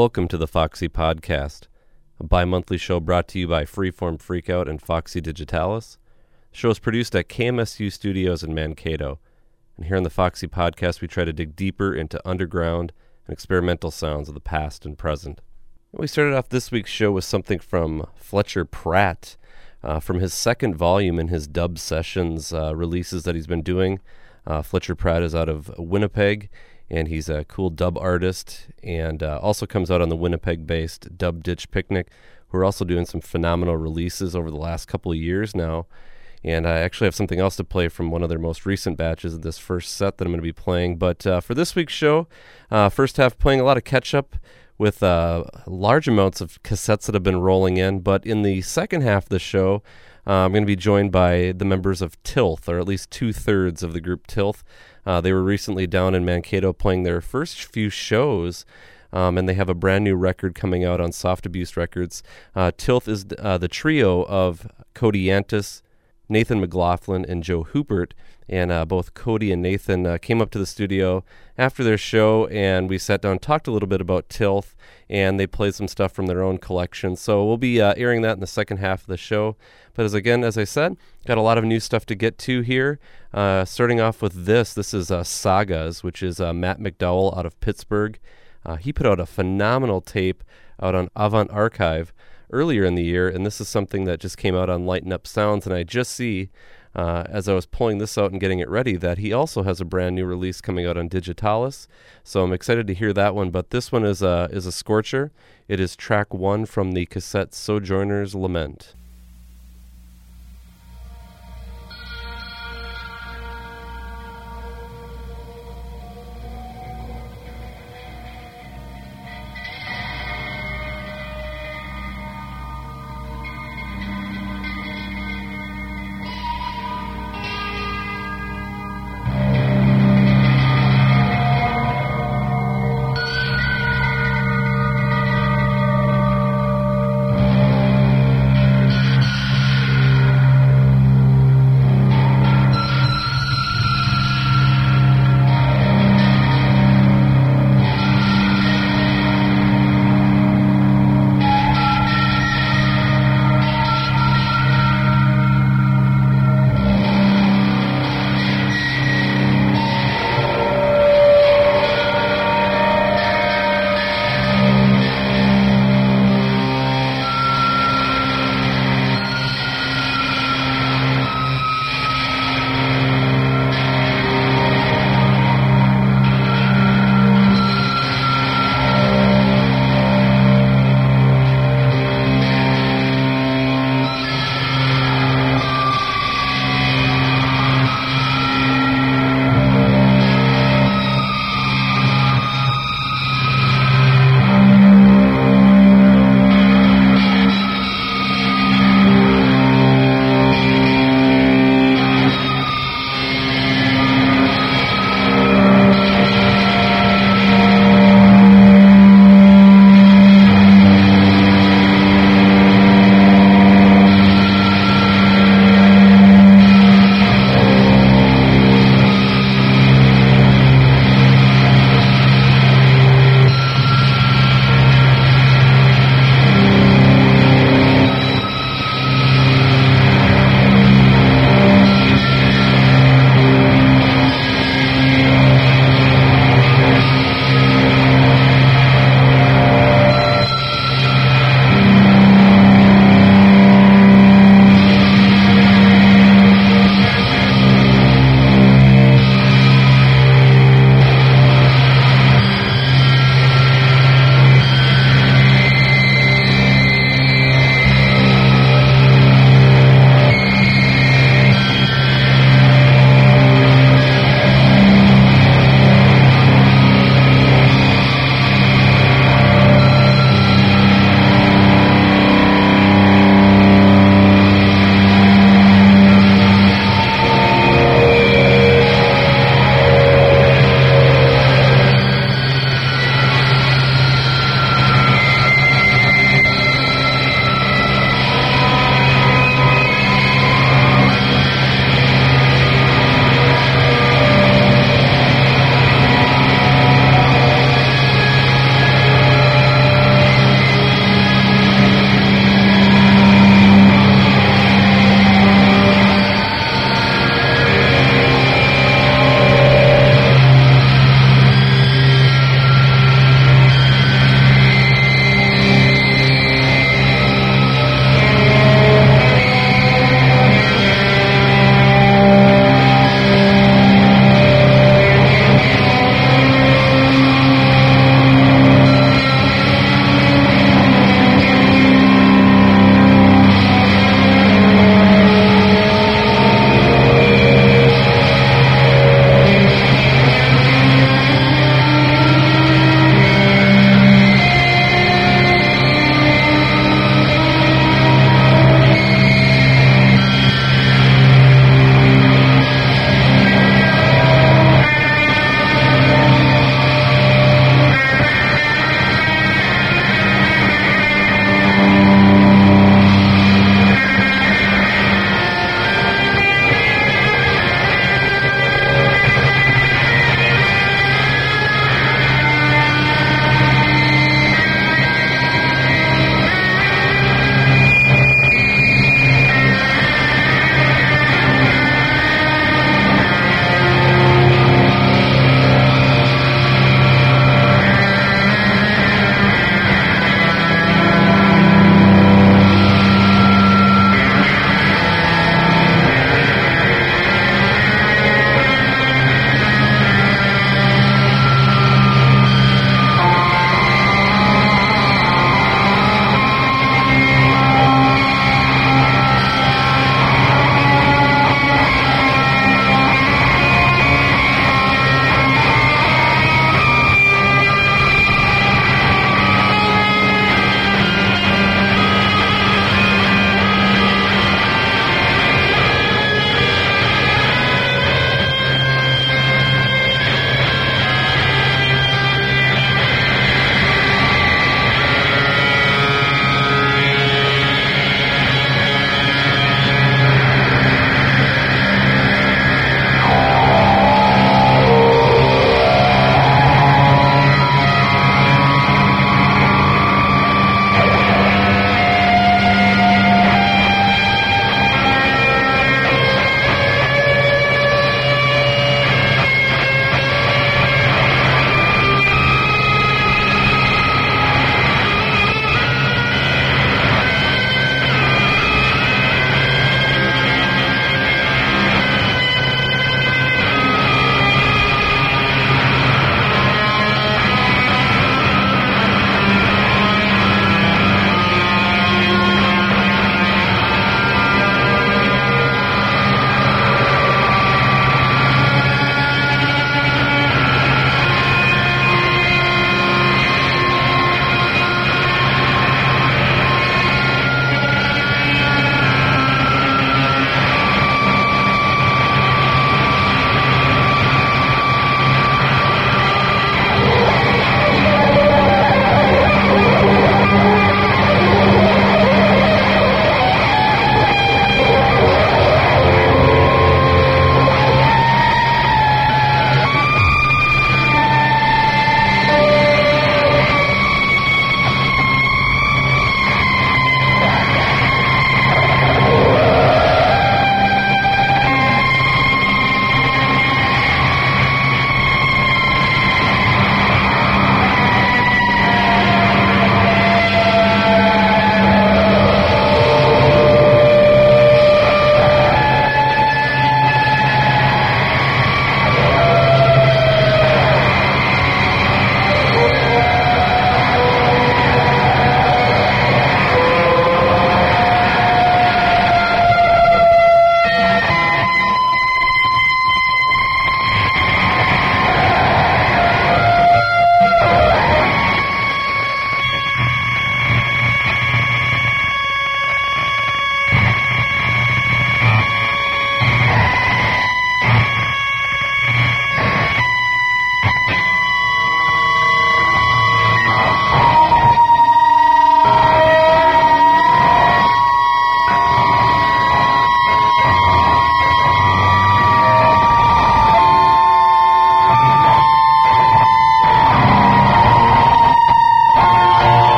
Welcome to the Foxy Podcast, a bi monthly show brought to you by Freeform Freakout and Foxy Digitalis. The show is produced at KMSU Studios in Mankato. And here on the Foxy Podcast, we try to dig deeper into underground and experimental sounds of the past and present. We started off this week's show with something from Fletcher Pratt uh, from his second volume in his dub sessions uh, releases that he's been doing. Uh, Fletcher Pratt is out of Winnipeg, and he's a cool dub artist, and uh, also comes out on the Winnipeg-based Dub Ditch Picnic, who are also doing some phenomenal releases over the last couple of years now. And I actually have something else to play from one of their most recent batches of this first set that I'm going to be playing. But uh, for this week's show, uh, first half playing a lot of catch up with uh, large amounts of cassettes that have been rolling in. But in the second half of the show, uh, I'm going to be joined by the members of Tilth, or at least two thirds of the group Tilth. Uh, they were recently down in Mankato playing their first few shows. Um, and they have a brand new record coming out on Soft Abuse Records. Uh, Tilth is uh, the trio of Cody Yantis, Nathan McLaughlin, and Joe Hoopert. And uh, both Cody and Nathan uh, came up to the studio after their show, and we sat down, talked a little bit about Tilth, and they played some stuff from their own collection. So we'll be uh, airing that in the second half of the show. But as again, as I said, got a lot of new stuff to get to here. Uh, starting off with this, this is uh, Sagas, which is uh, Matt McDowell out of Pittsburgh. he put out a phenomenal tape out on Avant Archive earlier in the year, and this is something that just came out on Lighten Up Sounds, and I just see uh, as I was pulling this out and getting it ready that he also has a brand new release coming out on Digitalis. So I'm excited to hear that one. But this one is a is a scorcher. It is track one from the cassette Sojourner's Lament.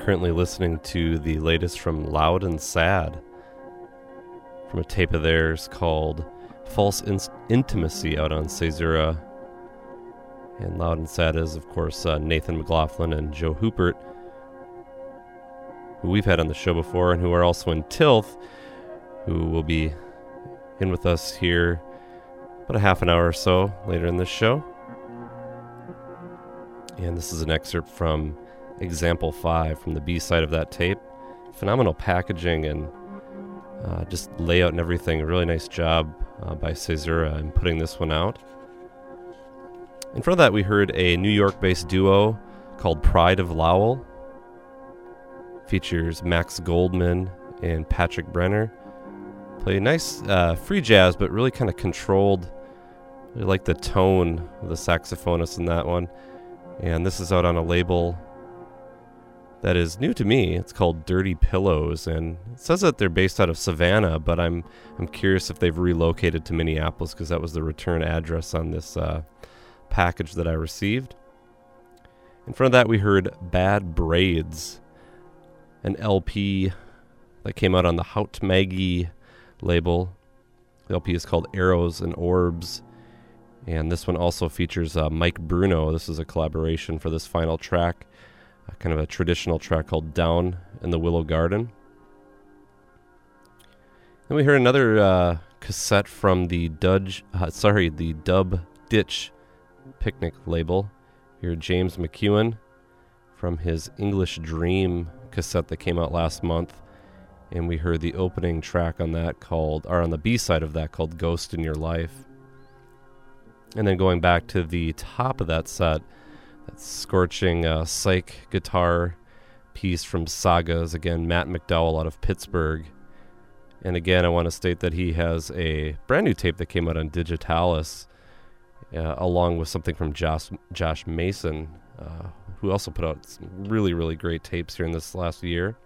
Currently listening to the latest from Loud and Sad from a tape of theirs called False Inst- Intimacy out on Caesura. And Loud and Sad is, of course, uh, Nathan McLaughlin and Joe Hoopert, who we've had on the show before and who are also in Tilth, who will be in with us here about a half an hour or so later in this show. And this is an excerpt from Example 5 from the B side of that tape. Phenomenal packaging and uh, just layout and everything. A really nice job uh, by Caesura in putting this one out. In front of that, we heard a New York based duo called Pride of Lowell. Features Max Goldman and Patrick Brenner. Play nice uh, free jazz, but really kind of controlled. I like the tone of the saxophonist in that one. And this is out on a label that is new to me. It's called Dirty Pillows, and it says that they're based out of Savannah, but I'm I'm curious if they've relocated to Minneapolis because that was the return address on this uh, package that I received. In front of that, we heard Bad Braids, an LP that came out on the Haut Maggie label. The LP is called Arrows and Orbs. And this one also features uh, Mike Bruno. This is a collaboration for this final track kind of a traditional track called Down in the Willow Garden. Then we heard another uh, cassette from the Dudge, uh, sorry, the Dub Ditch Picnic label. Here, James McEwen from his English Dream cassette that came out last month, and we heard the opening track on that called, or on the B side of that called Ghost in Your Life. And then going back to the top of that set, scorching uh, psych guitar piece from Sagas. Again, Matt McDowell out of Pittsburgh. And again, I want to state that he has a brand new tape that came out on Digitalis, uh, along with something from Josh, Josh Mason, uh, who also put out some really, really great tapes here in this last year.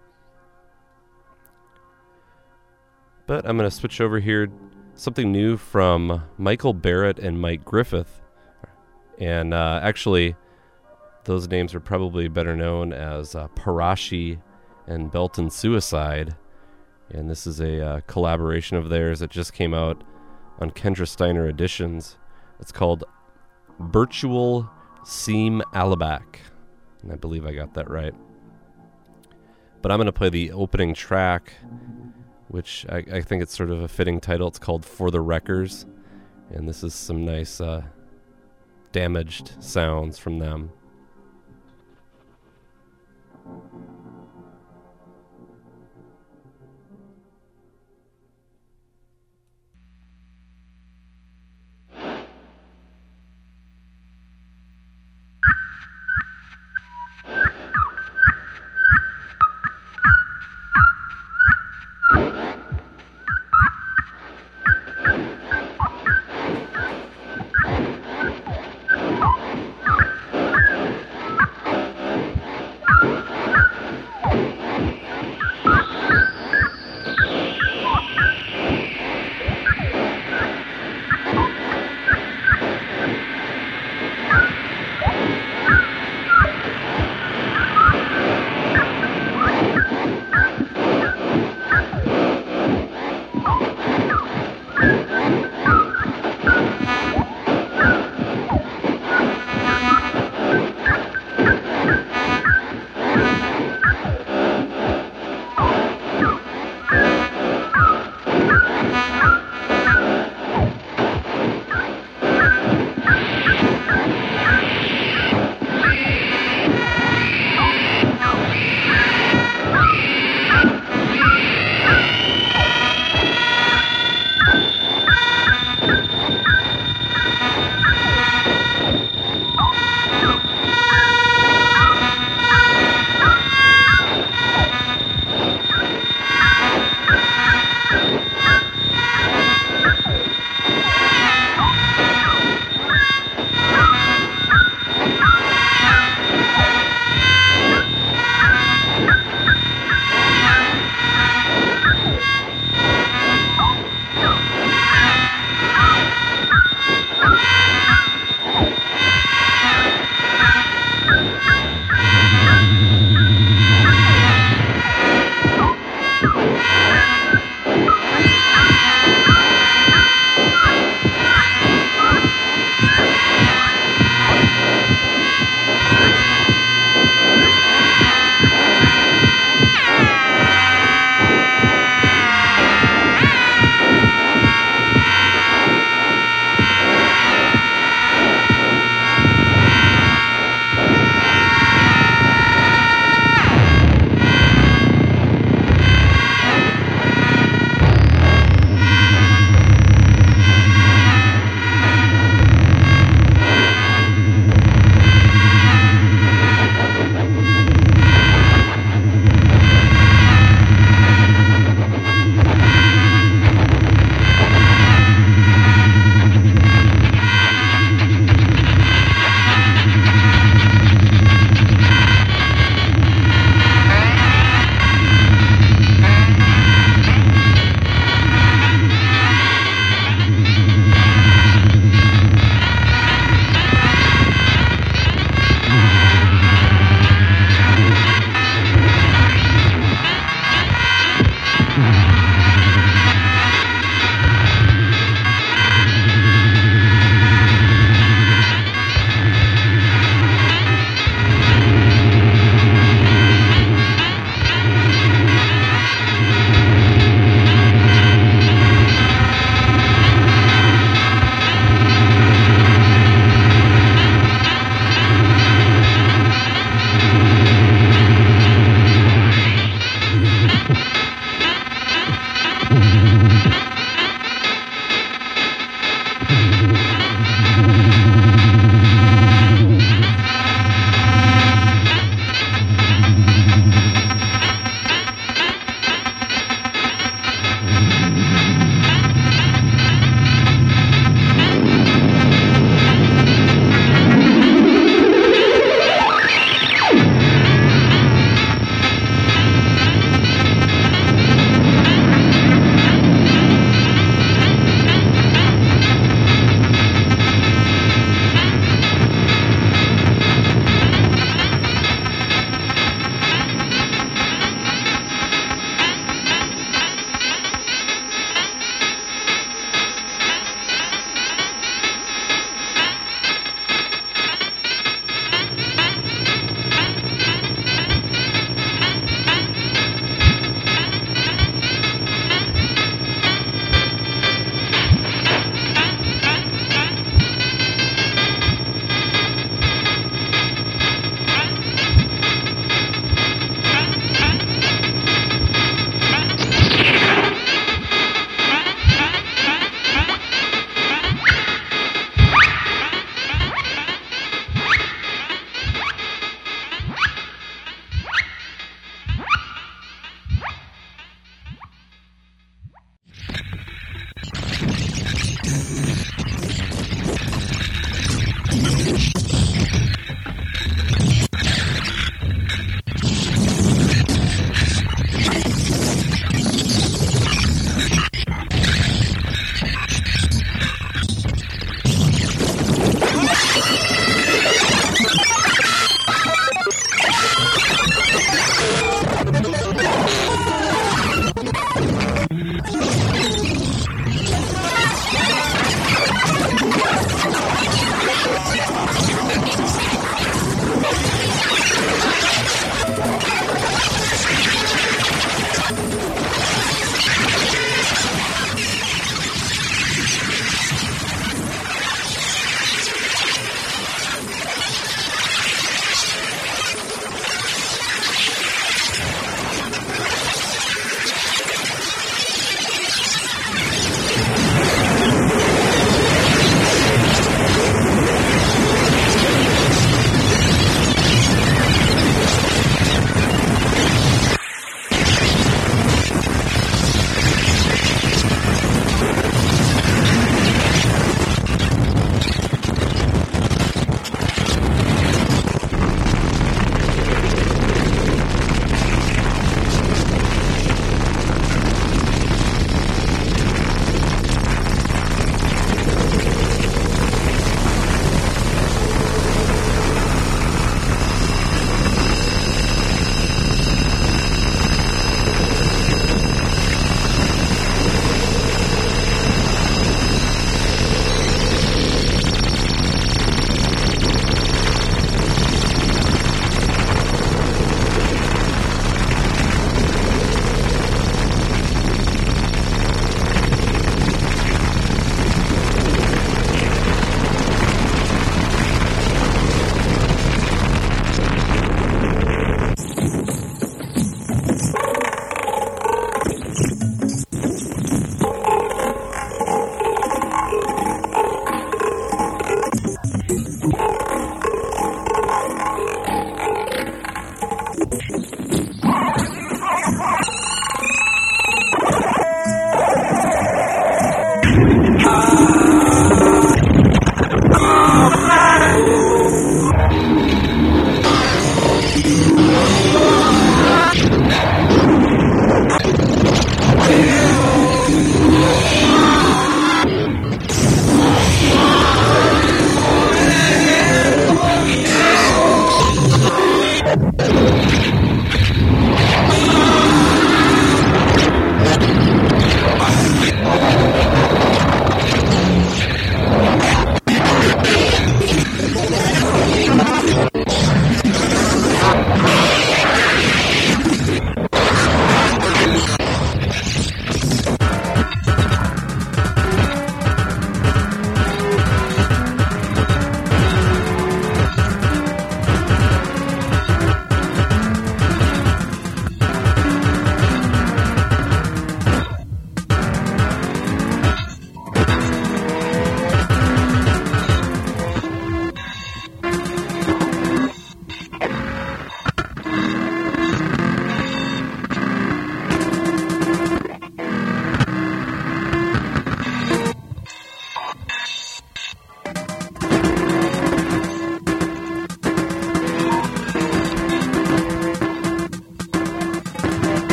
But I'm going to switch over here. Something new from Michael Barrett and Mike Griffith. And uh, actually, those names are probably better known as uh, Parashi and Beltone Suicide. And this is a uh, collaboration of theirs that just came out on Kendra Steiner Editions. It's called Virtual Seam Alabac. And I believe I got that right. But I'm going to play the opening track, which I, I, think it's sort of a fitting title. It's called For the Wreckers. And this is some nice uh, damaged sounds from them.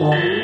Thank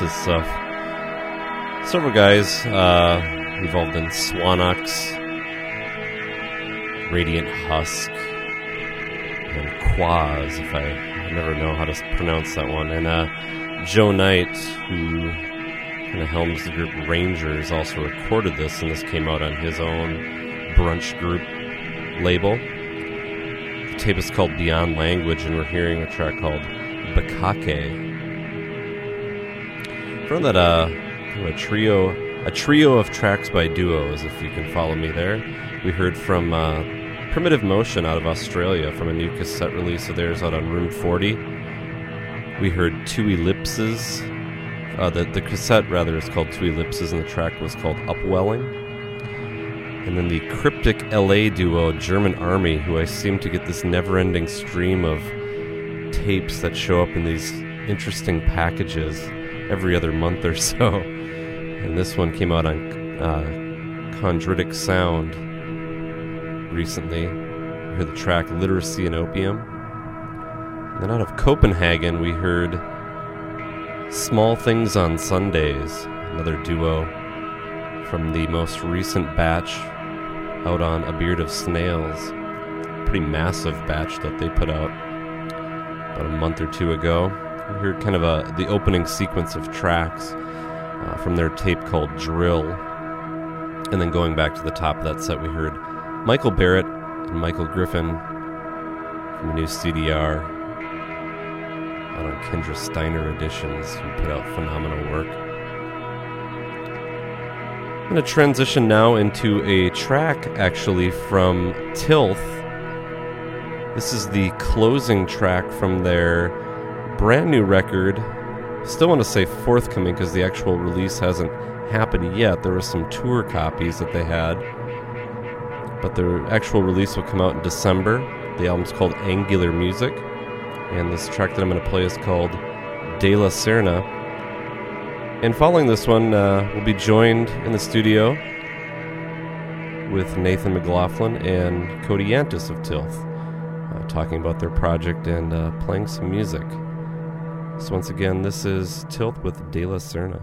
consists of several guys uh, involved in Swanox, Radiant Husk, and Quaz, if I, I never know how to pronounce that one, and uh, Joe Knight, who kind of helms the group Rangers, also recorded this, and this came out on his own brunch group label. The tape is called Beyond Language, and we're hearing a track called Bakake. From that, uh, a trio, a trio of tracks by duos, if you can follow me there. We heard from uh, Primitive Motion out of Australia from a new cassette release of theirs out on Room 40. We heard Two Ellipses. Uh, the, the cassette, rather, is called Two Ellipses, and the track was called Upwelling. And then the cryptic LA duo German Army, who I seem to get this never ending stream of tapes that show up in these interesting packages every other month or so. And this one came out on uh, Chondritic Sound recently. We heard the track Literacy and Opium. And then out of Copenhagen, we heard Small Things on Sundays, another duo from the most recent batch out on A Beard of Snails. Pretty massive batch that they put out about a month or two ago. We kind of a the opening sequence of tracks uh, from their tape called Drill. And then going back to the top of that set, we heard Michael Barrett and Michael Griffin from a new CDR out on Kendra Steiner Editions, who put out phenomenal work. I'm going to transition now into a track actually from Tilth. This is the closing track from their brand new record. Still want to say forthcoming because the actual release hasn't happened yet. There were some tour copies that they had, but the actual release will come out in December. The album's called Angular Music, and this track that I'm going to play is called De La Serna. And following this one, uh, we'll be joined in the studio with Nathan McLaughlin and Cody Yantis of Tilth, uh, talking about their project and uh, playing some music. So, once again, this is Tilth with De La Serna.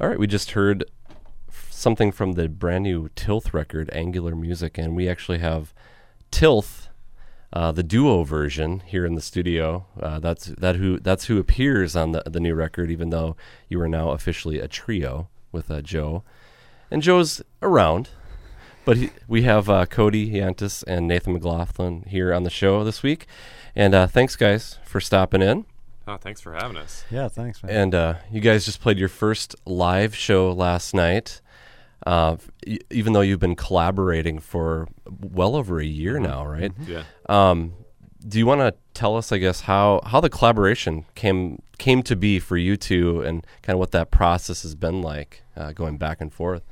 All right, we just heard something from the brand new Tilth record, Angular Music, and we actually have Tilth, uh, the duo version, here in the studio. Uh, that's that who that's who appears on the the new record, even though you are now officially a trio with uh, Joe, and Joe's around. But he, we have uh, Cody Yantis and Nathan McLaughlin here on the show this week, and uh, thanks guys for stopping in. Oh, thanks for having us. Yeah, thanks, man. And uh, you guys just played your first live show last night. Uh, even though you've been collaborating for well over a year now, right? Yeah. Um, do you want to tell us, I guess, how how the collaboration came came to be for you two, and kind of what that process has been like, uh, going back and forth?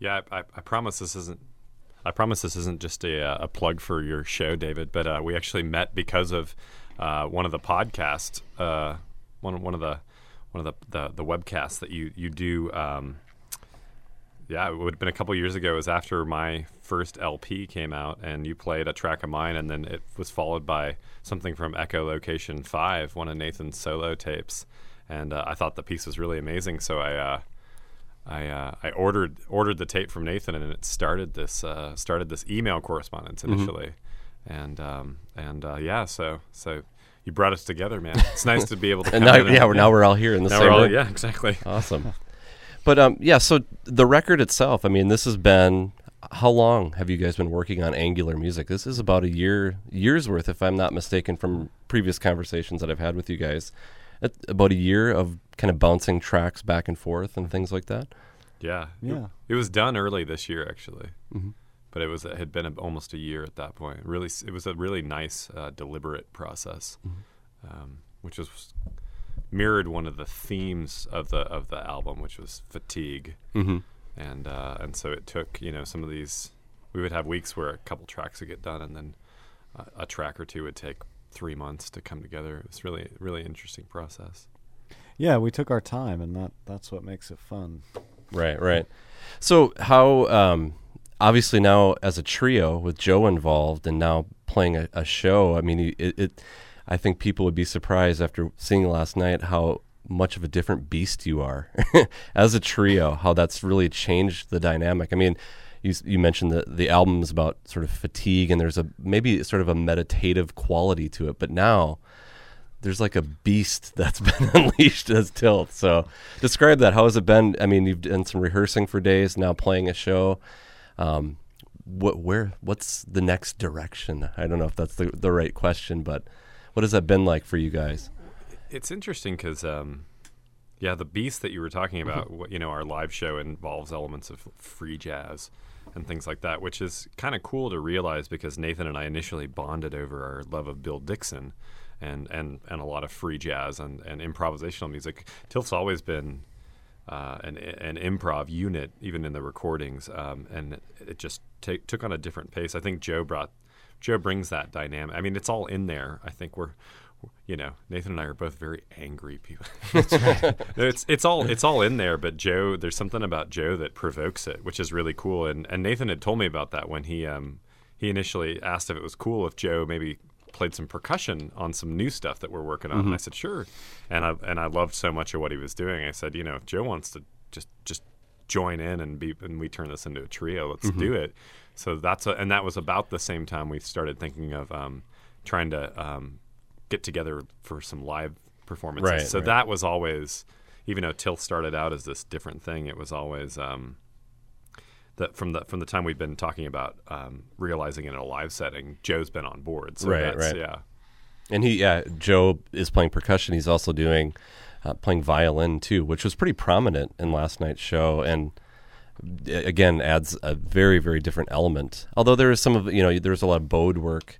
Yeah, I, I, I promise this isn't. I promise this isn't just a, uh, a plug for your show, David. But uh, we actually met because of uh, one of the podcasts, uh, one one of the one of the, the, the webcasts that you you do. Um, yeah, it would have been a couple years ago. It was after my first LP came out, and you played a track of mine, and then it was followed by something from Echo Location Five, one of Nathan's solo tapes. And uh, I thought the piece was really amazing, so I uh, I uh, I ordered ordered the tape from Nathan, and it started this uh, started this email correspondence initially, and um, and uh, yeah, so so you brought us together, man. It's nice to be able to. And now, yeah, we're, now we're all here in the now same we're all, room. yeah, exactly. Awesome. But um, yeah, so the record itself, I mean, this has been how long have you guys been working on Angular music? This is about a year years worth, if I'm not mistaken, from previous conversations that I've had with you guys. It- About a year of kind of bouncing tracks back and forth and things like that. Yeah, Yeah. It, it was done early this year, actually, Mm-hmm. But it was it had been a, almost a year at that point. Really, it was a really nice, uh, deliberate process, Mm-hmm. um, which was mirrored one of the themes of the of the album, which was fatigue. Mm-hmm. and uh, and so it took you know some of these. We would have weeks where a couple tracks would get done, and then uh, a track or two would take three months to come together. It was really really interesting process. yeah, we took our time, and that that's what makes it fun. Right, right. So how um, obviously now as a trio with Joe involved and now playing a, a show. I mean, it, it. I think people would be surprised after seeing last night how much of a different beast you are as a trio. How that's really changed the dynamic. I mean. You, you mentioned that the album is about sort of fatigue and there's a maybe sort of a meditative quality to it, but now there's like a beast that's been unleashed as Tilth. So describe that. How has it been? I mean, you've done some rehearsing for days, now playing a show. Um, what, where, what's the next direction? I don't know if that's the, the right question, but what has that been like for you guys? It's interesting because, um, yeah, the beast that you were talking about, what, you know, our live show involves elements of free jazz and things like that, which is kind of cool to realize because Nathan and I initially bonded over our love of Bill Dixon and, and, and a lot of free jazz and, and improvisational music. Tilth's always been uh, an, an improv unit, even in the recordings, um, and it just ta took on a different pace. I think Joe brought Joe brings that dynamic. I mean, it's all in there. I think we're, you know, Nathan and I are both very angry people. it's it's all it's all in there, but Joe, there's something about Joe that provokes it, which is really cool. And and Nathan had told me about that when he um he initially asked if it was cool if Joe maybe played some percussion on some new stuff that we're working on. And I said sure, and I and I loved so much of what he was doing. I said, you know, if Joe wants to just just join in and be and we turn this into a trio, let's do it. So that's a, and that was about the same time we started thinking of um, trying to um, get together for some live performances. Right, so right. that was always, even though Tilth started out as this different thing, it was always um, that from the from the time we've been talking about um, realizing it in a live setting, Joe's been on board. So Right, that's, right. Yeah. And he, yeah, Joe is playing percussion. He's also doing uh, playing violin too, which was pretty prominent in last night's show, and again adds a very very different element. Although there is some of you know there's a lot of bowed work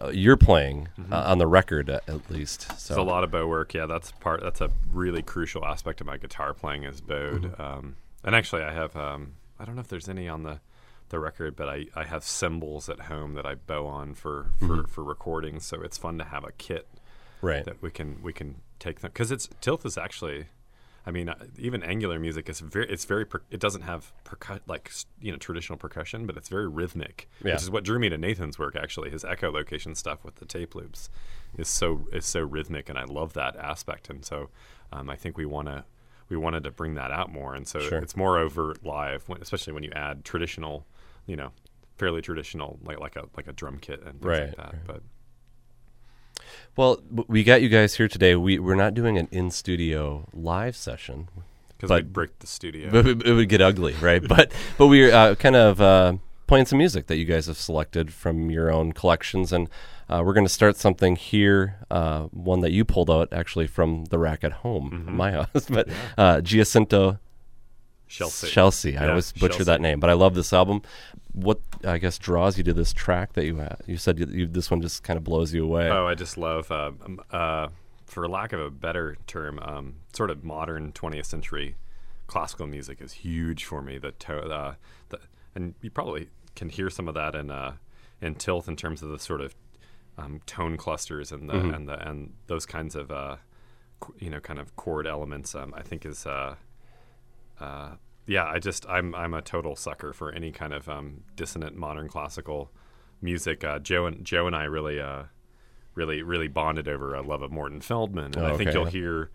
uh, you're playing uh, on the record at, at least. So It's a lot of bow work. Yeah, that's part. That's a really crucial aspect of my guitar playing is bowed. Mm-hmm. Um, and actually, I have. Um, I don't know if there's any on the the record, but I, I have cymbals at home that I bow on for for, Mm-hmm. for recordings. So it's fun to have a kit right. that we can we can take them because it's Tilth is actually. I mean, uh, even Angular music is very. It's very. Per, it doesn't have percu- like you know traditional percussion, but it's very rhythmic, Yeah. which is what drew me to Nathan's work. Actually, his echo location stuff with the tape loops is so is so rhythmic, and I love that aspect. And so, um, I think we want to we wanted to bring that out more, and so Sure. it's more overt live, especially when you add traditional, you know, fairly traditional like like a like a drum kit and things Right, like that. right. But Well, we got you guys here today. We we're not doing an in studio live session. because we break the studio. But it would get ugly, right? but but we're uh, kind of uh, playing some music that you guys have selected from your own collections, and uh, we're going to start something here. Uh, one that you pulled out actually from the rack at home, Mm-hmm. my house, but uh, Giacinto Scelsi. Scelsi. I always butcher Scelsi. that name, but I love this album. What I guess draws you to this track that you had? You said you, you, this one just kind of blows you away. Oh, I just love, uh, um, uh, for lack of a better term, um, sort of modern 20th century classical music is huge for me. The, to- uh, the and you probably can hear some of that in uh, in Tilth in terms of the sort of um, tone clusters and the and the and those kinds of uh, qu- you know kind of chord elements. Um, I think is. Uh, uh, yeah, I just I'm I'm a total sucker for any kind of um, dissonant modern classical music. Uh, Joe and Joe and I really uh, really really bonded over a love of Morton Feldman, and Oh, I think okay. you'll hear,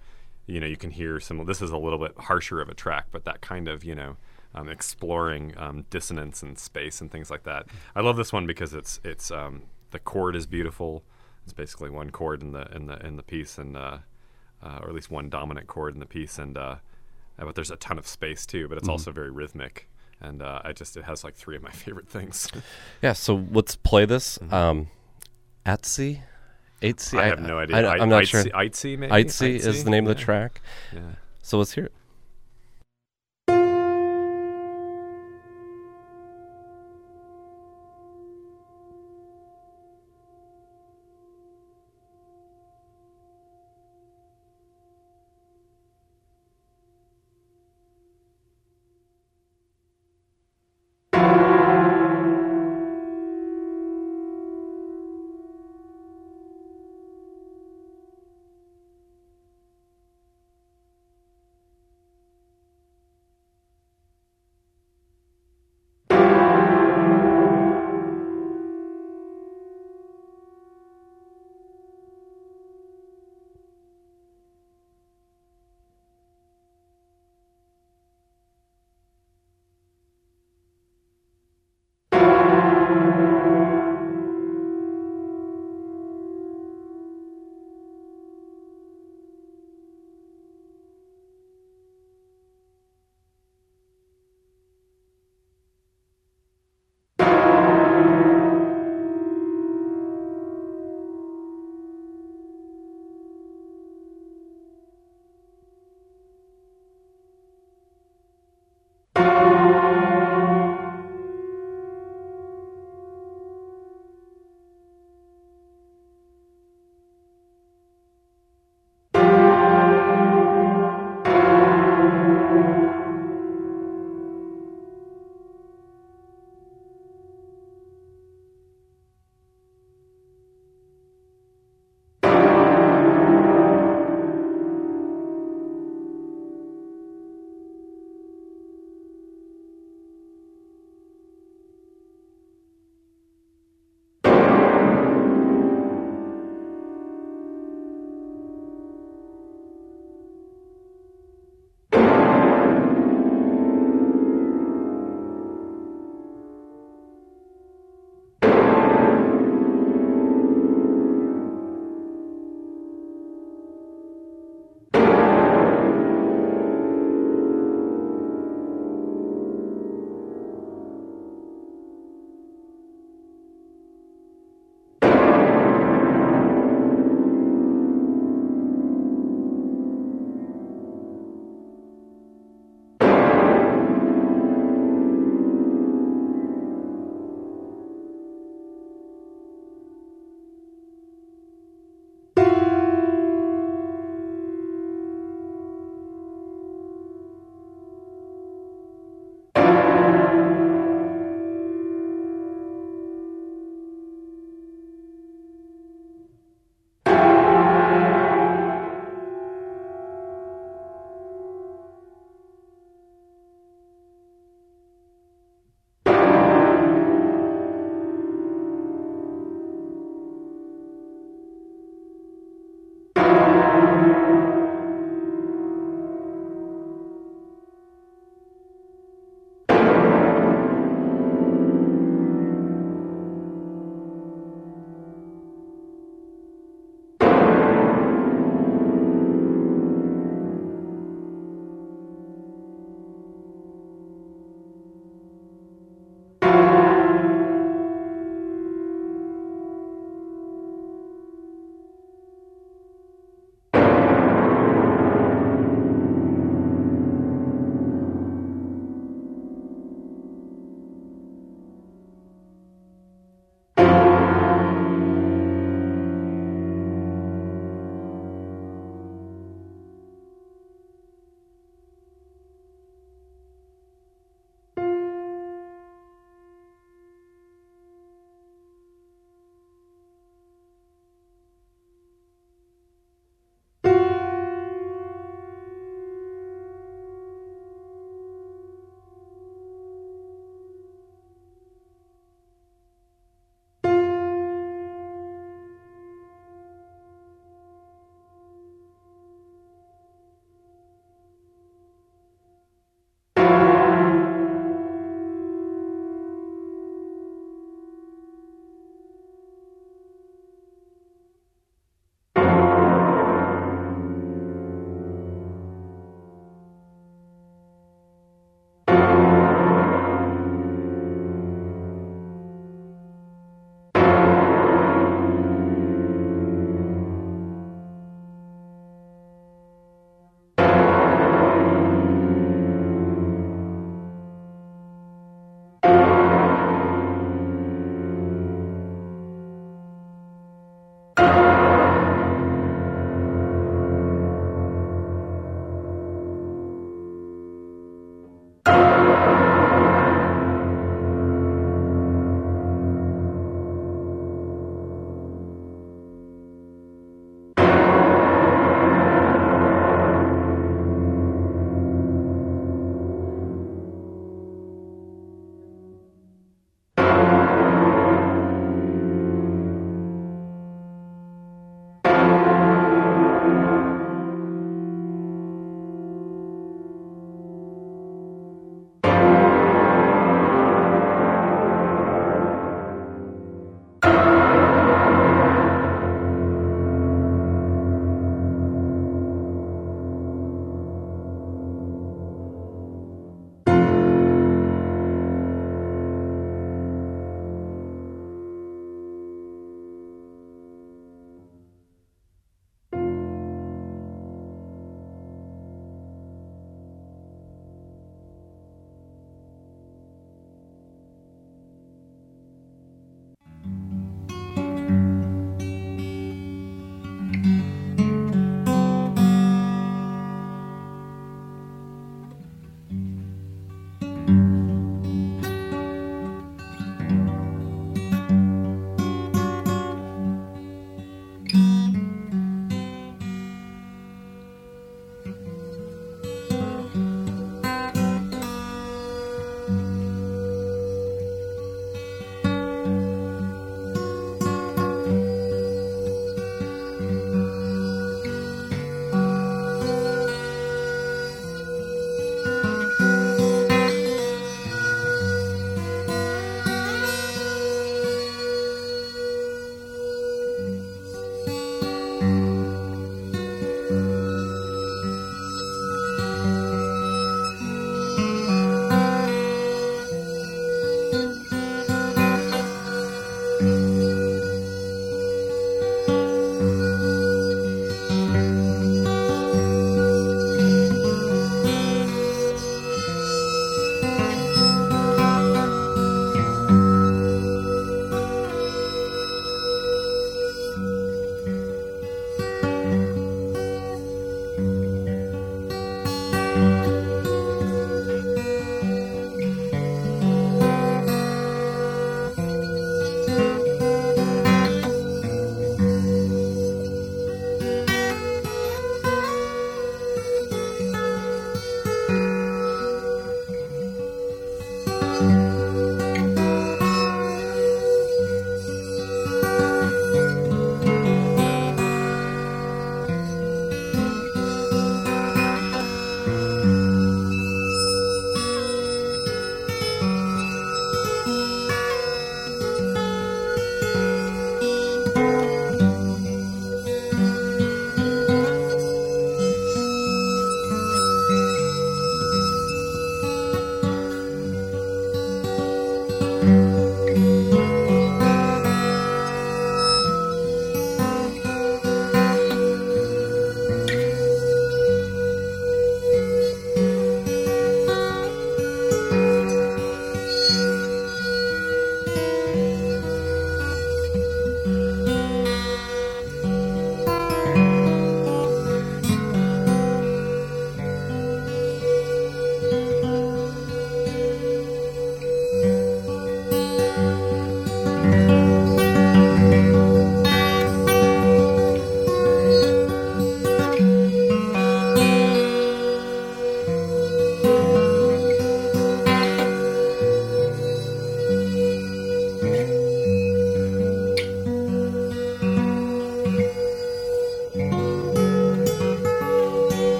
you know, you can hear some. This is a little bit harsher of a track, but that kind of you know. Um, exploring um, dissonance and space and things like that. I love this one because it's it's um, the chord is beautiful. It's basically one chord in the in the in the piece, and uh, uh, or at least one dominant chord in the piece, and uh, but there's a ton of space too. But it's also very rhythmic, and uh, I just it has like three of my favorite things. Yeah, so let's play this. Um, Atsy, Atsy. Mm-hmm. I have no idea. I, am not Itzy- sure. Itzy, maybe. Aitsi is the name of the track. Yeah. So let's hear it.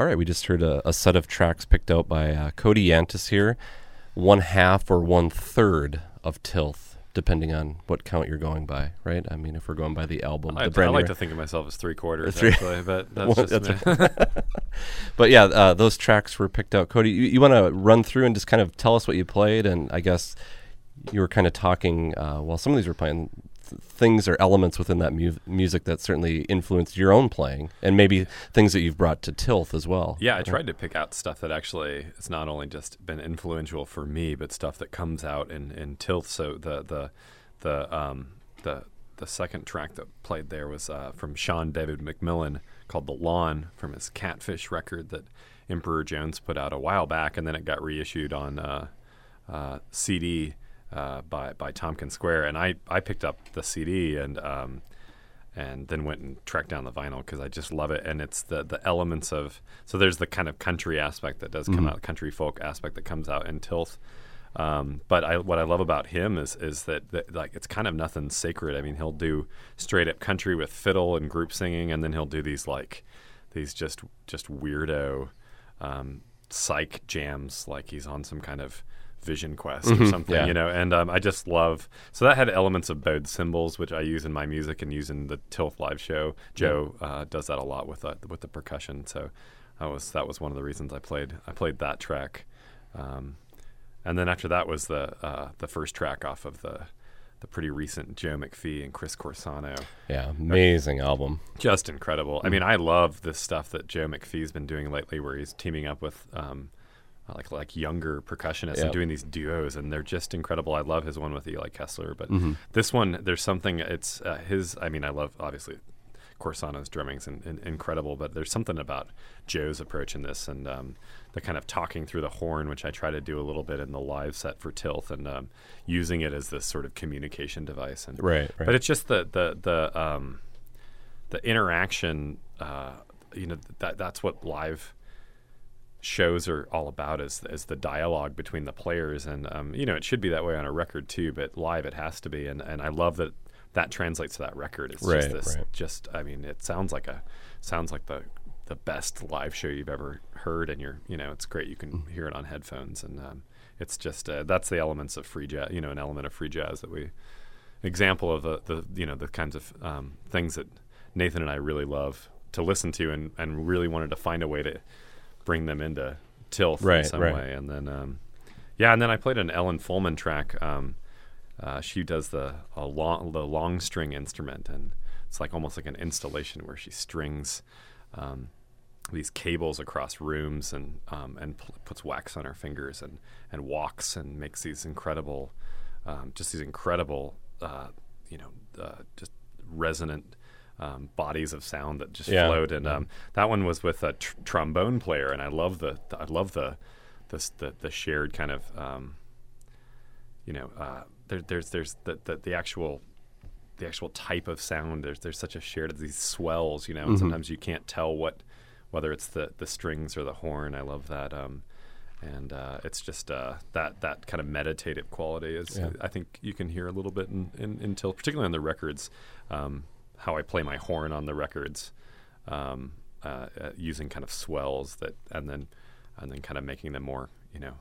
All right, we just heard a, a set of tracks picked out by uh, Cody Yantis here. One half or one third of Tilth, depending on what count you're going by, right? I mean, if we're going by the album, I, the I like to think of myself as three quarters, Three- actually, but that's Well, just that's me. But yeah, uh, those tracks were picked out. Cody, you, you want to run through and just kind of tell us what you played? And I guess you were kind of talking uh, while some of these were playing things or elements within that mu- music that certainly influenced your own playing, and maybe things that you've brought to Tilth as well. Yeah, I tried to pick out stuff that actually it's not only just been influential for me, but stuff that comes out in, in Tilth. So the the the um the the second track that played there was uh, from Shawn David McMillen called "The Lawn" from his Catfish record that Emperor Jones put out a while back, and then it got reissued on uh, uh, CD uh, by by Tompkins Square. And I I picked up the CD and. Um, and then went and tracked down the vinyl because I just love it. And it's the the elements of so there's the kind of country aspect that does come out, country folk aspect that comes out in Tilth. Um, but I, what I love about him is is that, that like it's kind of nothing sacred. I mean, he'll do straight up country with fiddle and group singing, and then he'll do these like these just just weirdo um, psych jams, like he's on some kind of vision quest or something, yeah. you know. And um, I just love so that had elements of bowed cymbals, which I use in my music and use in the Tilth live show. Joe uh, does that a lot with uh, with the percussion, so that was that was one of the reasons I played I played that track. Um, and then after that was the uh, the first track off of the the pretty recent Joe McPhee and Chris Corsano. Yeah, amazing album. Just incredible. I Mm. mean, I love this stuff that Joe McPhee's been doing lately, where he's teaming up with um, like like younger percussionists Yeah. and doing these duos, and they're just incredible. I love his one with Eli Keszler, but Mm-hmm. this one, there's something. It's uh, his. I mean, I love obviously Corsano's drumming's in, in, incredible, but there's something about Joe's approach in this and um, the kind of talking through the horn, which I try to do a little bit in the live set for Tilth, and um, using it as this sort of communication device. And Right, right. but it's just the the the um, the interaction. Uh, you know that that's what live shows are all about is is the dialogue between the players. And um, you know it should be that way on a record too but live it has to be. And and I love that that translates to that record. It's Right, just this right. just I mean it sounds like a sounds like the the best live show you've ever heard. And you're you know it's great you can hear it on headphones. And um, it's just uh, that's the elements of free jazz you know an element of free jazz that we example of the, the you know the kinds of um, things that Nathan and I really love to listen to and, and really wanted to find a way to bring them into Tilth in some right. way and then um, yeah and then I played an Ellen Fullman track um, uh, she does the a long the long string instrument and it's like almost like an installation where she strings um, these cables across rooms and um, and pl- puts wax on her fingers and and walks and makes these incredible um, just these incredible uh, you know uh, just resonant um, bodies of sound that just Yeah. float and um, that one was with a tr- trombone player and I love the, the I love the this the, the shared kind of um, you know uh, there, there's there's the, the the actual the actual type of sound. There's there's such a shared of these swells you know and sometimes you can't tell what whether it's the the strings or the horn. I love that um and uh, it's just uh, that that kind of meditative quality is Yeah. I think you can hear a little bit in, in, Tilth particularly on the records um, how I play my horn on the records um, uh, uh, using kind of swells that and then and then kind of making them more you know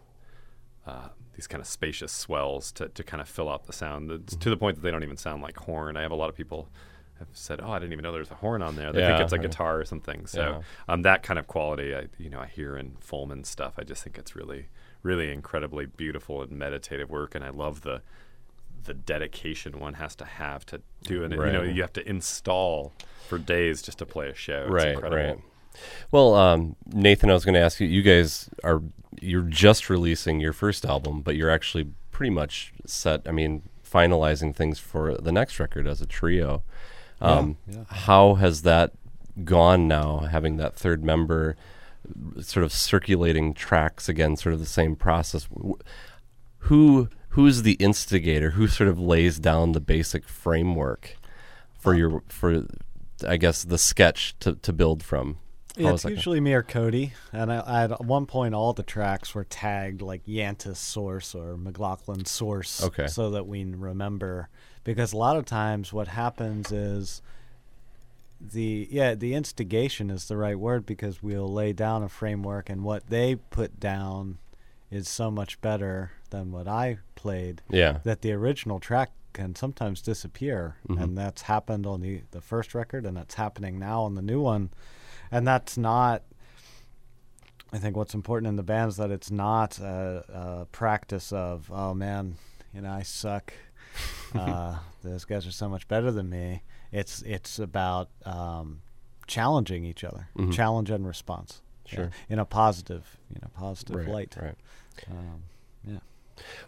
uh, these kind of spacious swells to, to kind of fill out the sound It's to the point that they don't even sound like horn. I have a lot of people have said, "Oh, I didn't even know there was a horn on there." They Yeah, think it's a right. guitar or something. So Yeah. um, that kind of quality, I you know, I hear in Fullman stuff. I just think it's really, really incredibly beautiful and meditative work, and I love the the dedication one has to have to do it. You know, you have to install for days just to play a show. It's right, incredible. right. Well, um, Nathan, I was going to ask you. You guys are you're just releasing your first album, but you're actually pretty much set. I mean, finalizing things for the next record as a trio. Um, yeah. How has that gone now? Having that third member, sort of circulating tracks again, sort of the same process. Who who's the instigator? Who sort of lays down the basic framework for uh, your for, I guess, the sketch to to build from? Yeah, it's usually me or Cody, and I, I, at one point all the tracks were tagged like Yantis Source or McLaughlin Source, Okay. so that we remember. Because a lot of times what happens is the yeah the instigation is the right word because we'll lay down a framework and what they put down is so much better than what I played Yeah. that the original track can sometimes disappear Mhm. and that's happened on the the first record and that's happening now on the new one and that's not I think what's important in the band is that it's not a, a practice of oh man you know I suck uh, those guys are so much better than me it's it's about um, challenging each other Mhm. challenge and response yeah, Sure. in a positive you know positive Right, light Right. Um, yeah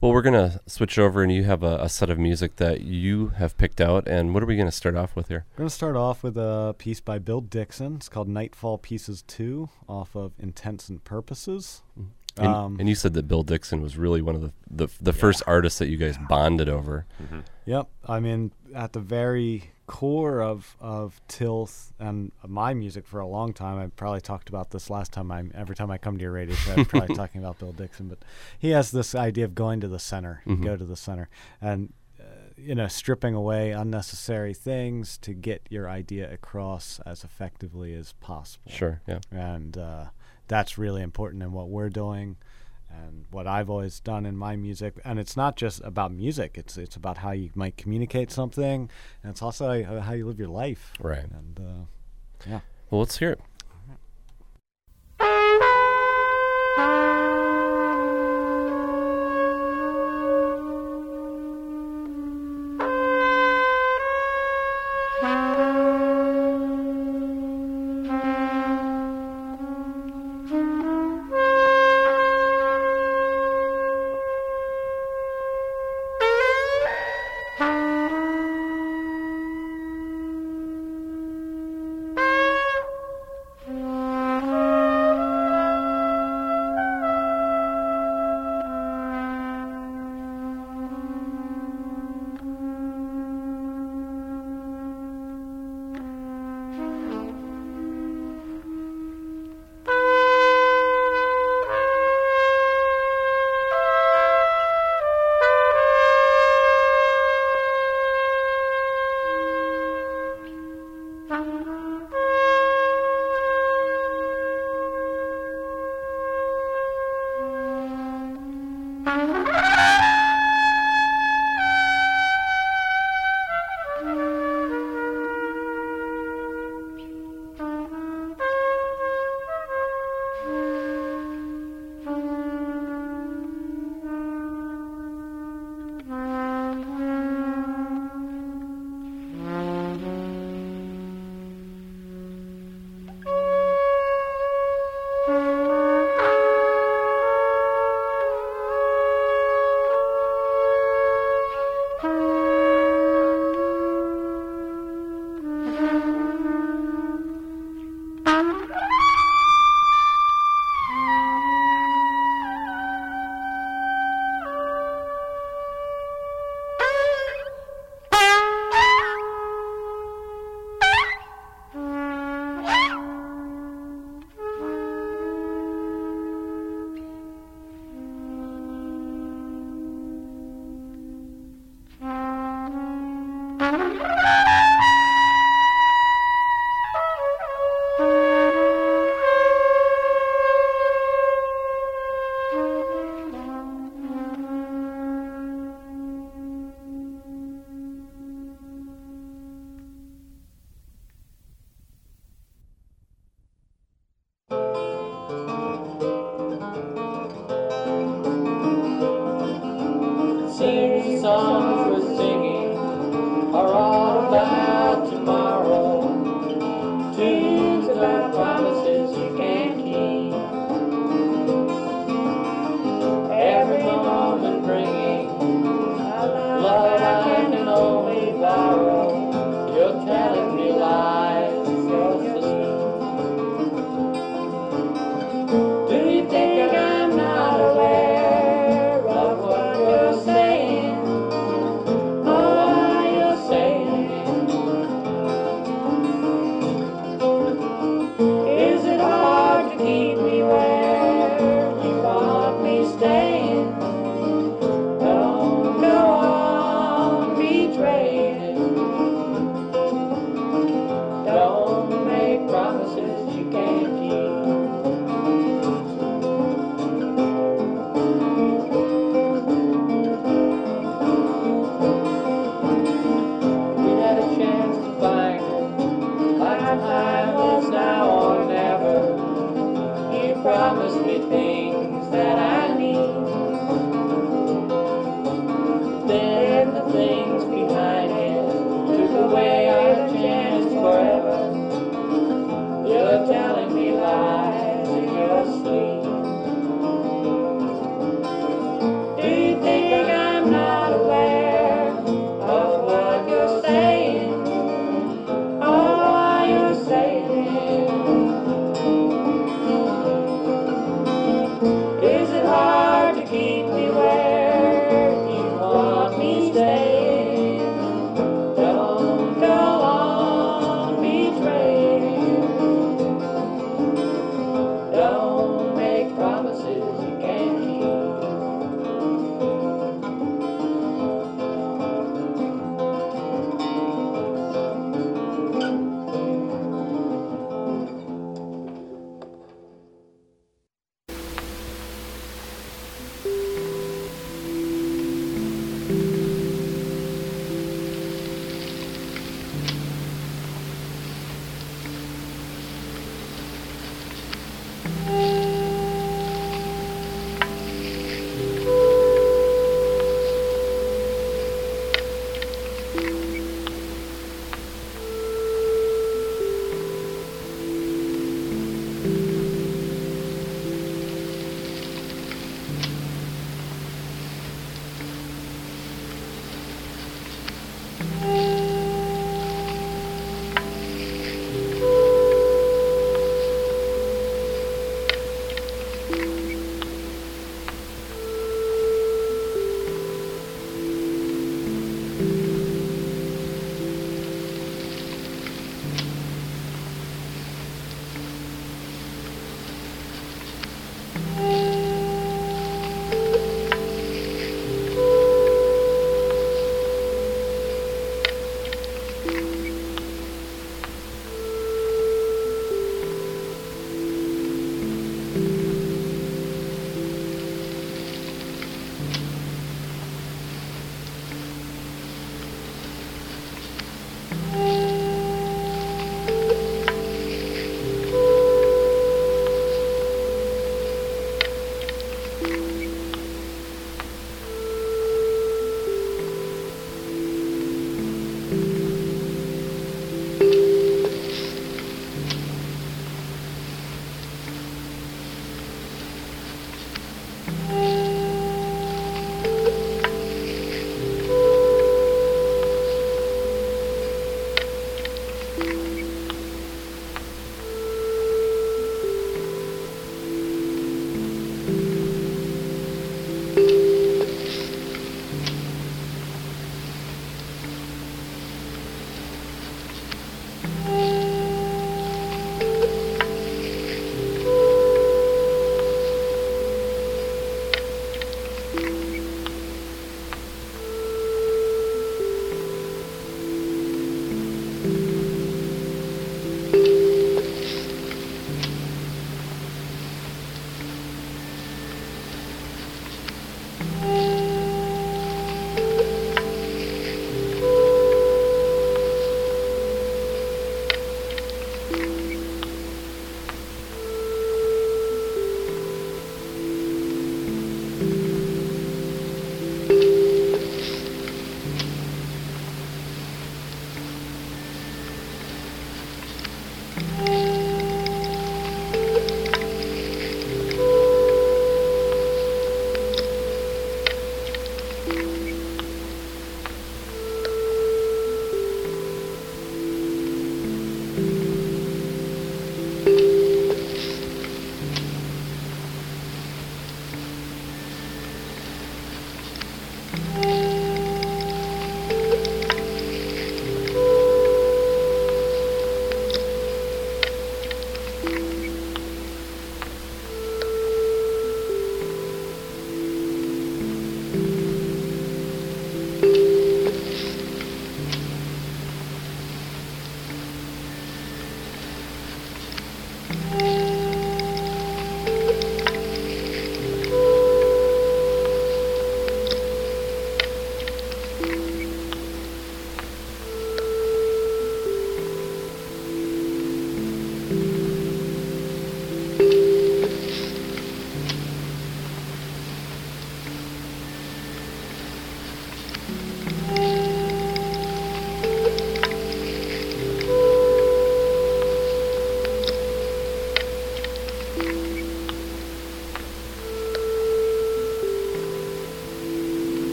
Well, we're gonna switch over, and you have a, a set of music that you have picked out. And what are we gonna start off with here? We're going to start off with a piece by Bill Dixon. It's called Nightfall Pieces 2 off of Intents and Purposes. And, Um, and you said that Bill Dixon was really one of the the, the first artists that you guys bonded over. Yep. I mean, at the very core of, of Tilth and my music for a long time, I probably talked about this last time. I'm every time I come to your radio show, I'm probably talking about Bill Dixon. But he has this idea of going to the center. Mhm. Go to the center, and uh, you know, stripping away unnecessary things to get your idea across as effectively as possible. Sure. Yeah. and uh, that's really important in what we're doing and what I've always done in my music. And it's not just about music; it's it's about how you might communicate something, and it's also how, you live your life. Right. And uh, yeah, Well, let's hear it.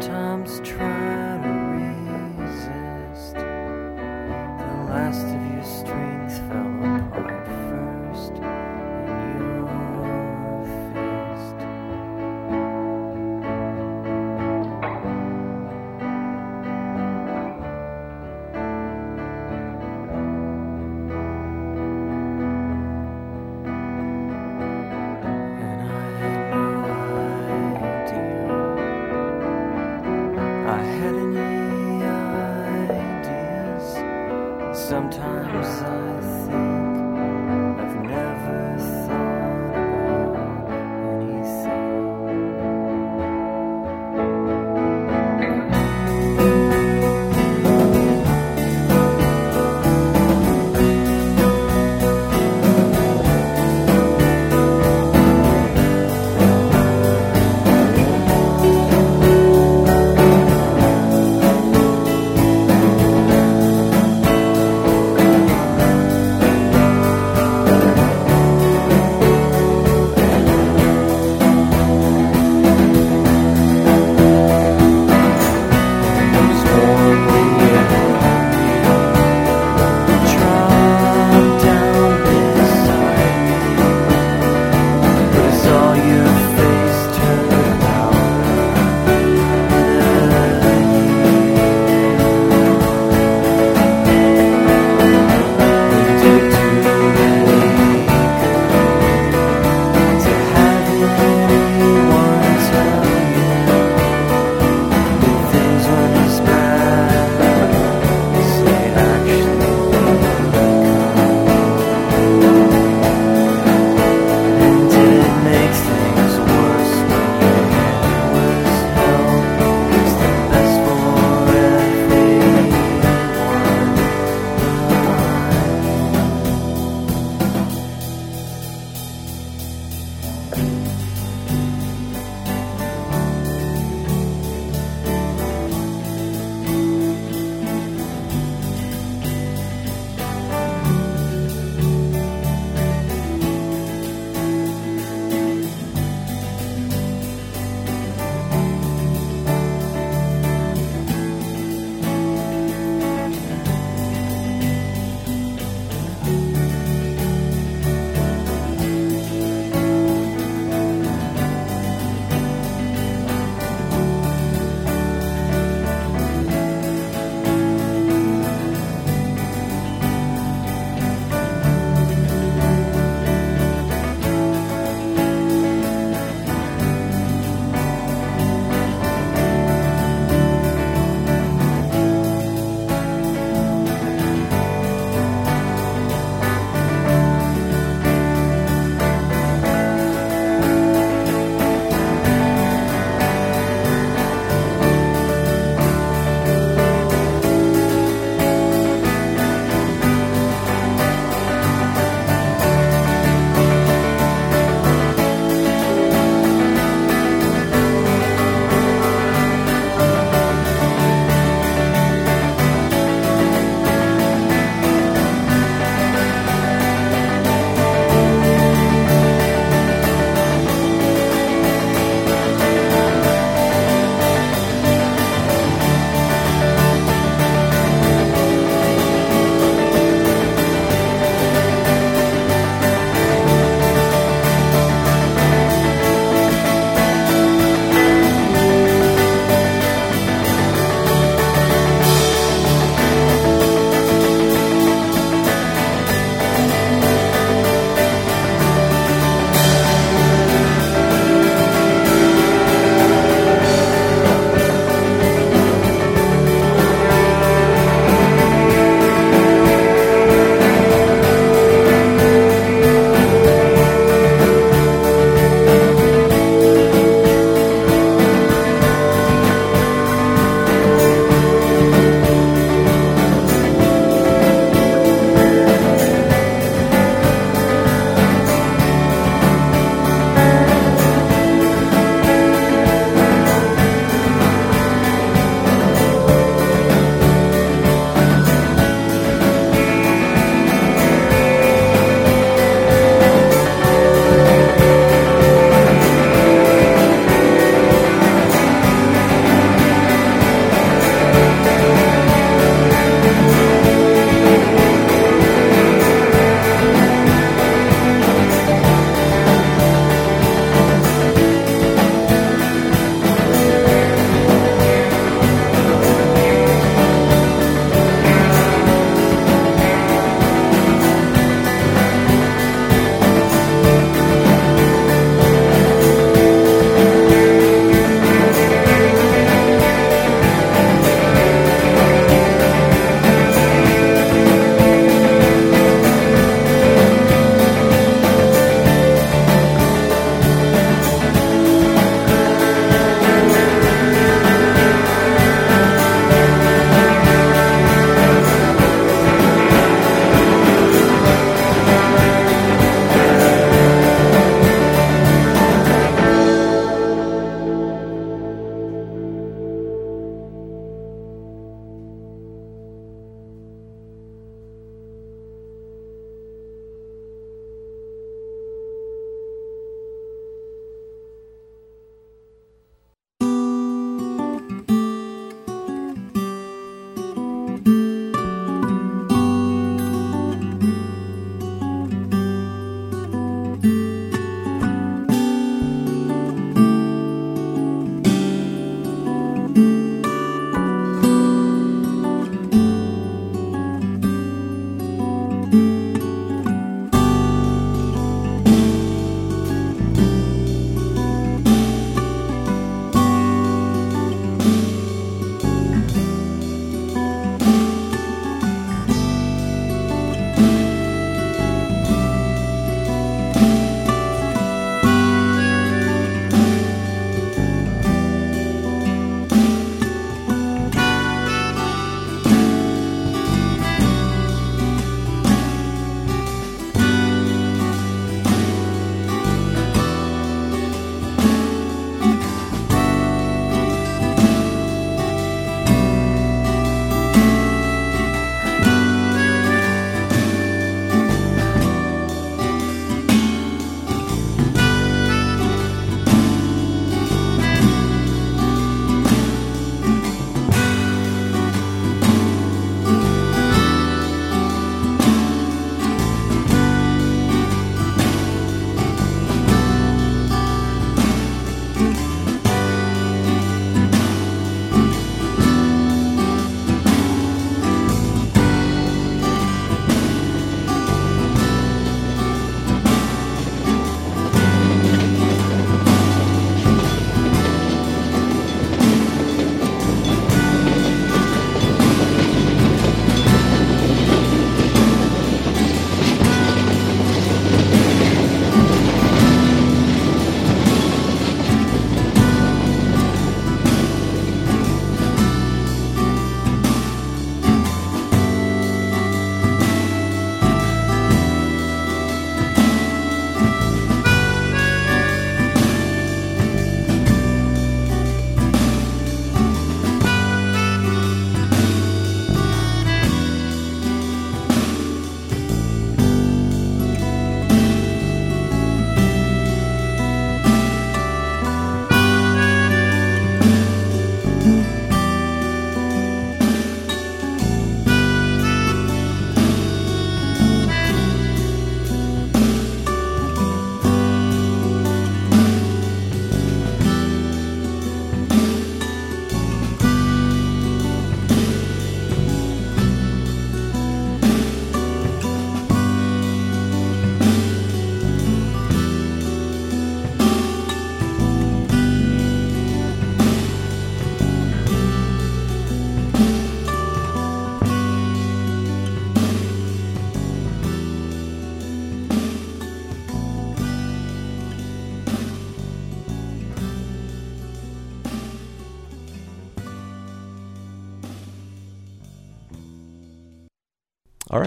Sometimes try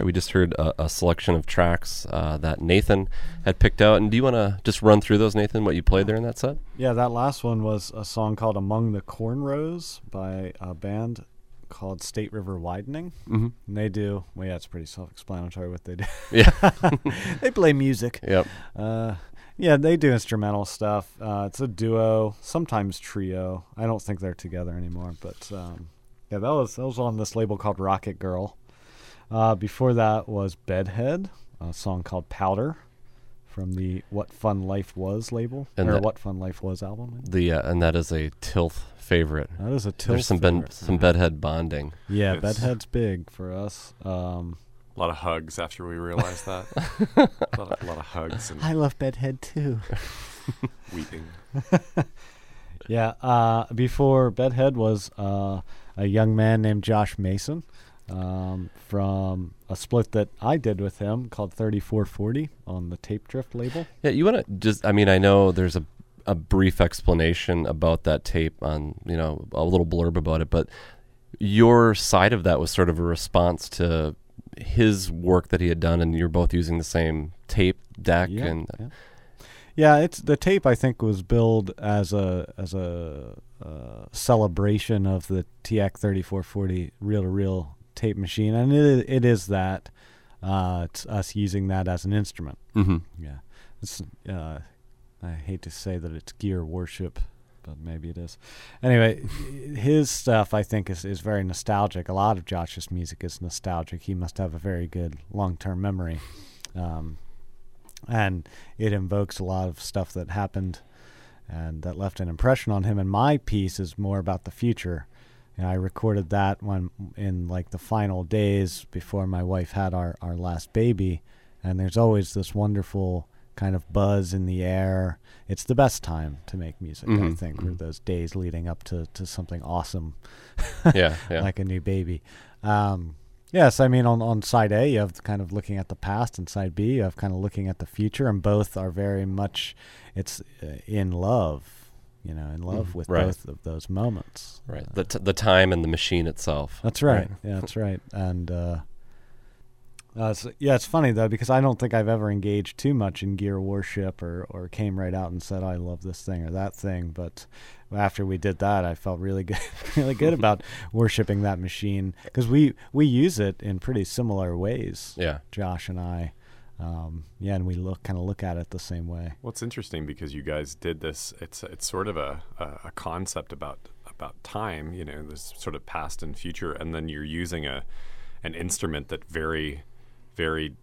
right, we just heard a, a selection of tracks uh, that Nathan had picked out. And do you want to just run through those, Nathan, what you played there in that set? Yeah, that last one was a song called "Among the Cornrows" by a band called State River Widening. Mm-hmm. And they do well. Yeah, it's pretty self-explanatory what they do. Yeah. they play music. yep. Uh, yeah, they do instrumental stuff. Uh, it's a duo, sometimes trio. I don't think they're together anymore, but um, yeah, that was that was on this label called Rocket Girl. Uh, before that was Bedhead, a song called Powder, from the What Fun Life Was label And or that- What Fun Life Was album. The uh, and that is a tilth favorite. That is a Tilth. There's some ben, some bedhead bonding. Yeah, Yes. Bedhead's big for us. Um, A lot of hugs after we realized that. a, lot of, a lot of hugs and love Bedhead too. weeping. Yeah, uh, before Bedhead was uh, a young man named Josh Mason um, from a split that I did with him called 3440 on the Tape Drift label. Yeah, you want to just? I mean, I know there's a a brief explanation about that tape on you know a little blurb about it, but your side of that was sort of a response to his work that he had done, and you're both using the same tape deck Yeah, and yeah. Yeah, it's the tape. I think was billed as a as a uh, celebration of the TX 3440 reel to reel tape machine, and it it is that. Uh, it's us using that as an instrument. hmm Yeah, it's. Uh, I hate to say that it's gear worship, but maybe it is. Anyway, his stuff I think is is very nostalgic. A lot of Josh's music is nostalgic. He must have a very good long term memory, um, and it invokes a lot of stuff that happened and that left an impression on him. And my piece is more about the future. I recorded that one in like the final days before my wife had our, our last baby. And there's always this wonderful kind of buzz in the air. It's the best time to make music, I Mhm, think, were those days leading up to, to something awesome yeah, yeah. like a new baby. Um, yes, I mean on on side A you have kind of looking at the past, and side B you have kind of looking at the future, and both are very much it's uh, in love, you know, in love Mhm, with right. both of those moments. right. The t- the time and the machine itself. That's right. Yeah, that's right. And uh, uh, it's, yeah, it's funny though because I don't think I've ever engaged too much in gear worship or or came right out and said I love this thing or that thing. But after we did that, I felt really good, really good about worshiping that machine because we we use it in pretty similar ways. Yeah. Josh and I. Um, yeah, and we look kind of look at it the same way. Well, it's interesting because you guys did this. It's it's sort of a, a, concept about about time. You know, this sort of past and future, and then you're using a an instrument that very, very,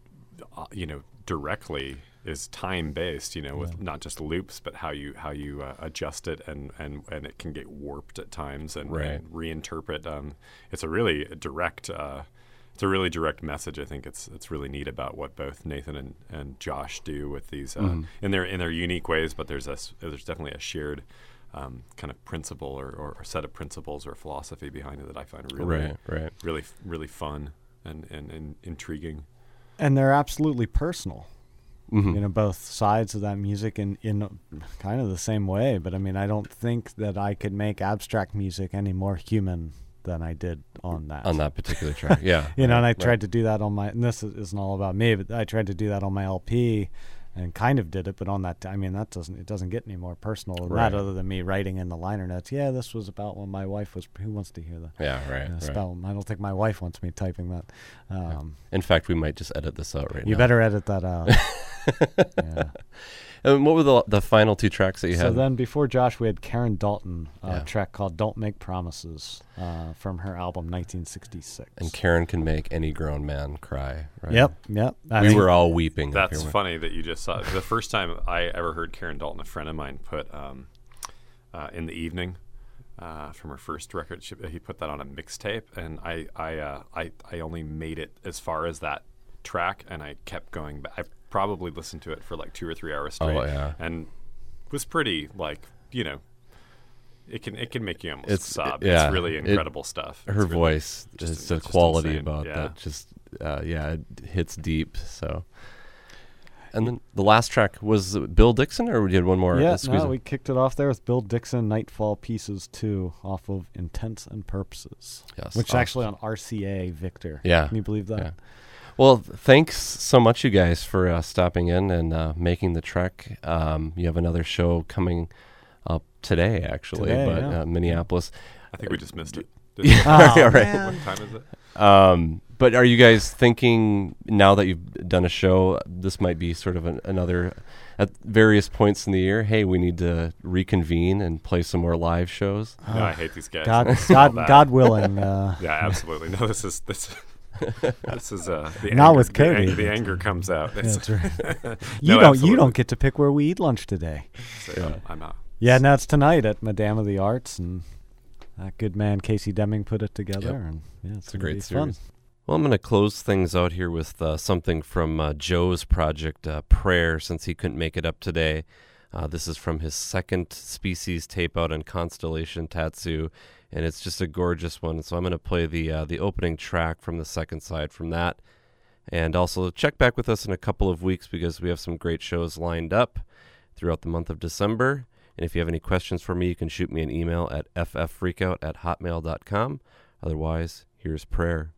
uh, you know, directly is time based. You know, with not just loops, but how you how you uh, adjust it, and, and and it can get warped at times and, Right. and reinterpret. Um, it's a really direct. Uh, it's a really direct message. I think it's it's really neat about what both Nathan and, and Josh do with these uh, in their in their unique ways. But there's a s- there's definitely a shared um, kind of principle or, or, or set of principles or philosophy behind it that I find really Right, right. really really fun and, and, and intriguing. And they're absolutely personal. Mhm. you know both sides of that music in in kind of the same way but i mean i don't think that i could make abstract music any more human than i did on that on that particular track. Yeah. you know and i right. tried to do that on my and this is- isn't all about me but i tried to do that on my lp and kind of did it but on that i mean that doesn't it doesn't get any more personal than Right. that other than me writing in the liner notes yeah this was about when my wife was who wants to hear that Yeah, right. Right. i don't think my wife wants me typing that um, In fact, we might just edit this out right you now. You better edit that out yeah And what were the the final two tracks that you so had? So then before Josh, we had Karen Dalton, a Yeah. track called "Don't Make Promises" uh, from her album 1966. and Karen can make any grown man cry. Right? Yep, yep. I We mean, were all weeping. That's funny that you just saw. The first time I ever heard Karen Dalton, a friend of mine, put um, uh, in the evening uh, from her first record. She, he put that on a mixtape, and I I, uh, I I only made it as far as that track, and I kept going back. I probably listened to it for like two or three hours straight, Oh, yeah. and was pretty like you know. It can it can make you almost It's- sob. yeah, it's really it- incredible stuff. Her really- voice, just- just the just quality insane. about Yeah. that, just uh, yeah, it hits deep. So, and then the last track was Bill Dixon, or we did one more? yeah, no, we kicked it off there with Bill Dixon, "Nightfall Pieces 2" off of "Intents and Purposes," Yes, which is actually on RCA Victor. Yeah, can you believe that? yeah. Well, thanks so much, you guys, for uh, stopping in and uh, making the trek. Um, you have another show coming up today, actually, Today, but yeah. uh, Minneapolis. I think we just missed it. Yeah, Oh, yeah, right. What time is it? Um, but are you guys thinking now that you've done a show, this might be sort of an, another at various points in the year? Hey, we need to reconvene and play some more live shows. no, I hate these guys. God, God. God willing. Uh, Yeah, absolutely. No, this is this. This is uh, the Not anger, with the ang- The, anger comes out. That's right. No, You don't. You don't get to pick where we eat lunch today. So, um, I'm out. Yeah, no, it's tonight at Madame of the Arts, and that good man Casey Deming put it together, Yep. and yeah, it's, It's a great be fun. series. Well, I'm going to close things out here with uh, something from uh, Joe's project, uh, Prayer, since he couldn't make it up today. Uh, this is from his second species tape out on Constellation Tatsu, and it's just a gorgeous one. So I'm going to play the uh, the opening track from the second side from that, and also check back with us in a couple of weeks because we have some great shows lined up throughout the month of December. And if you have any questions for me, you can shoot me an email at fffreakout at hotmail.com. Otherwise, here's prayer.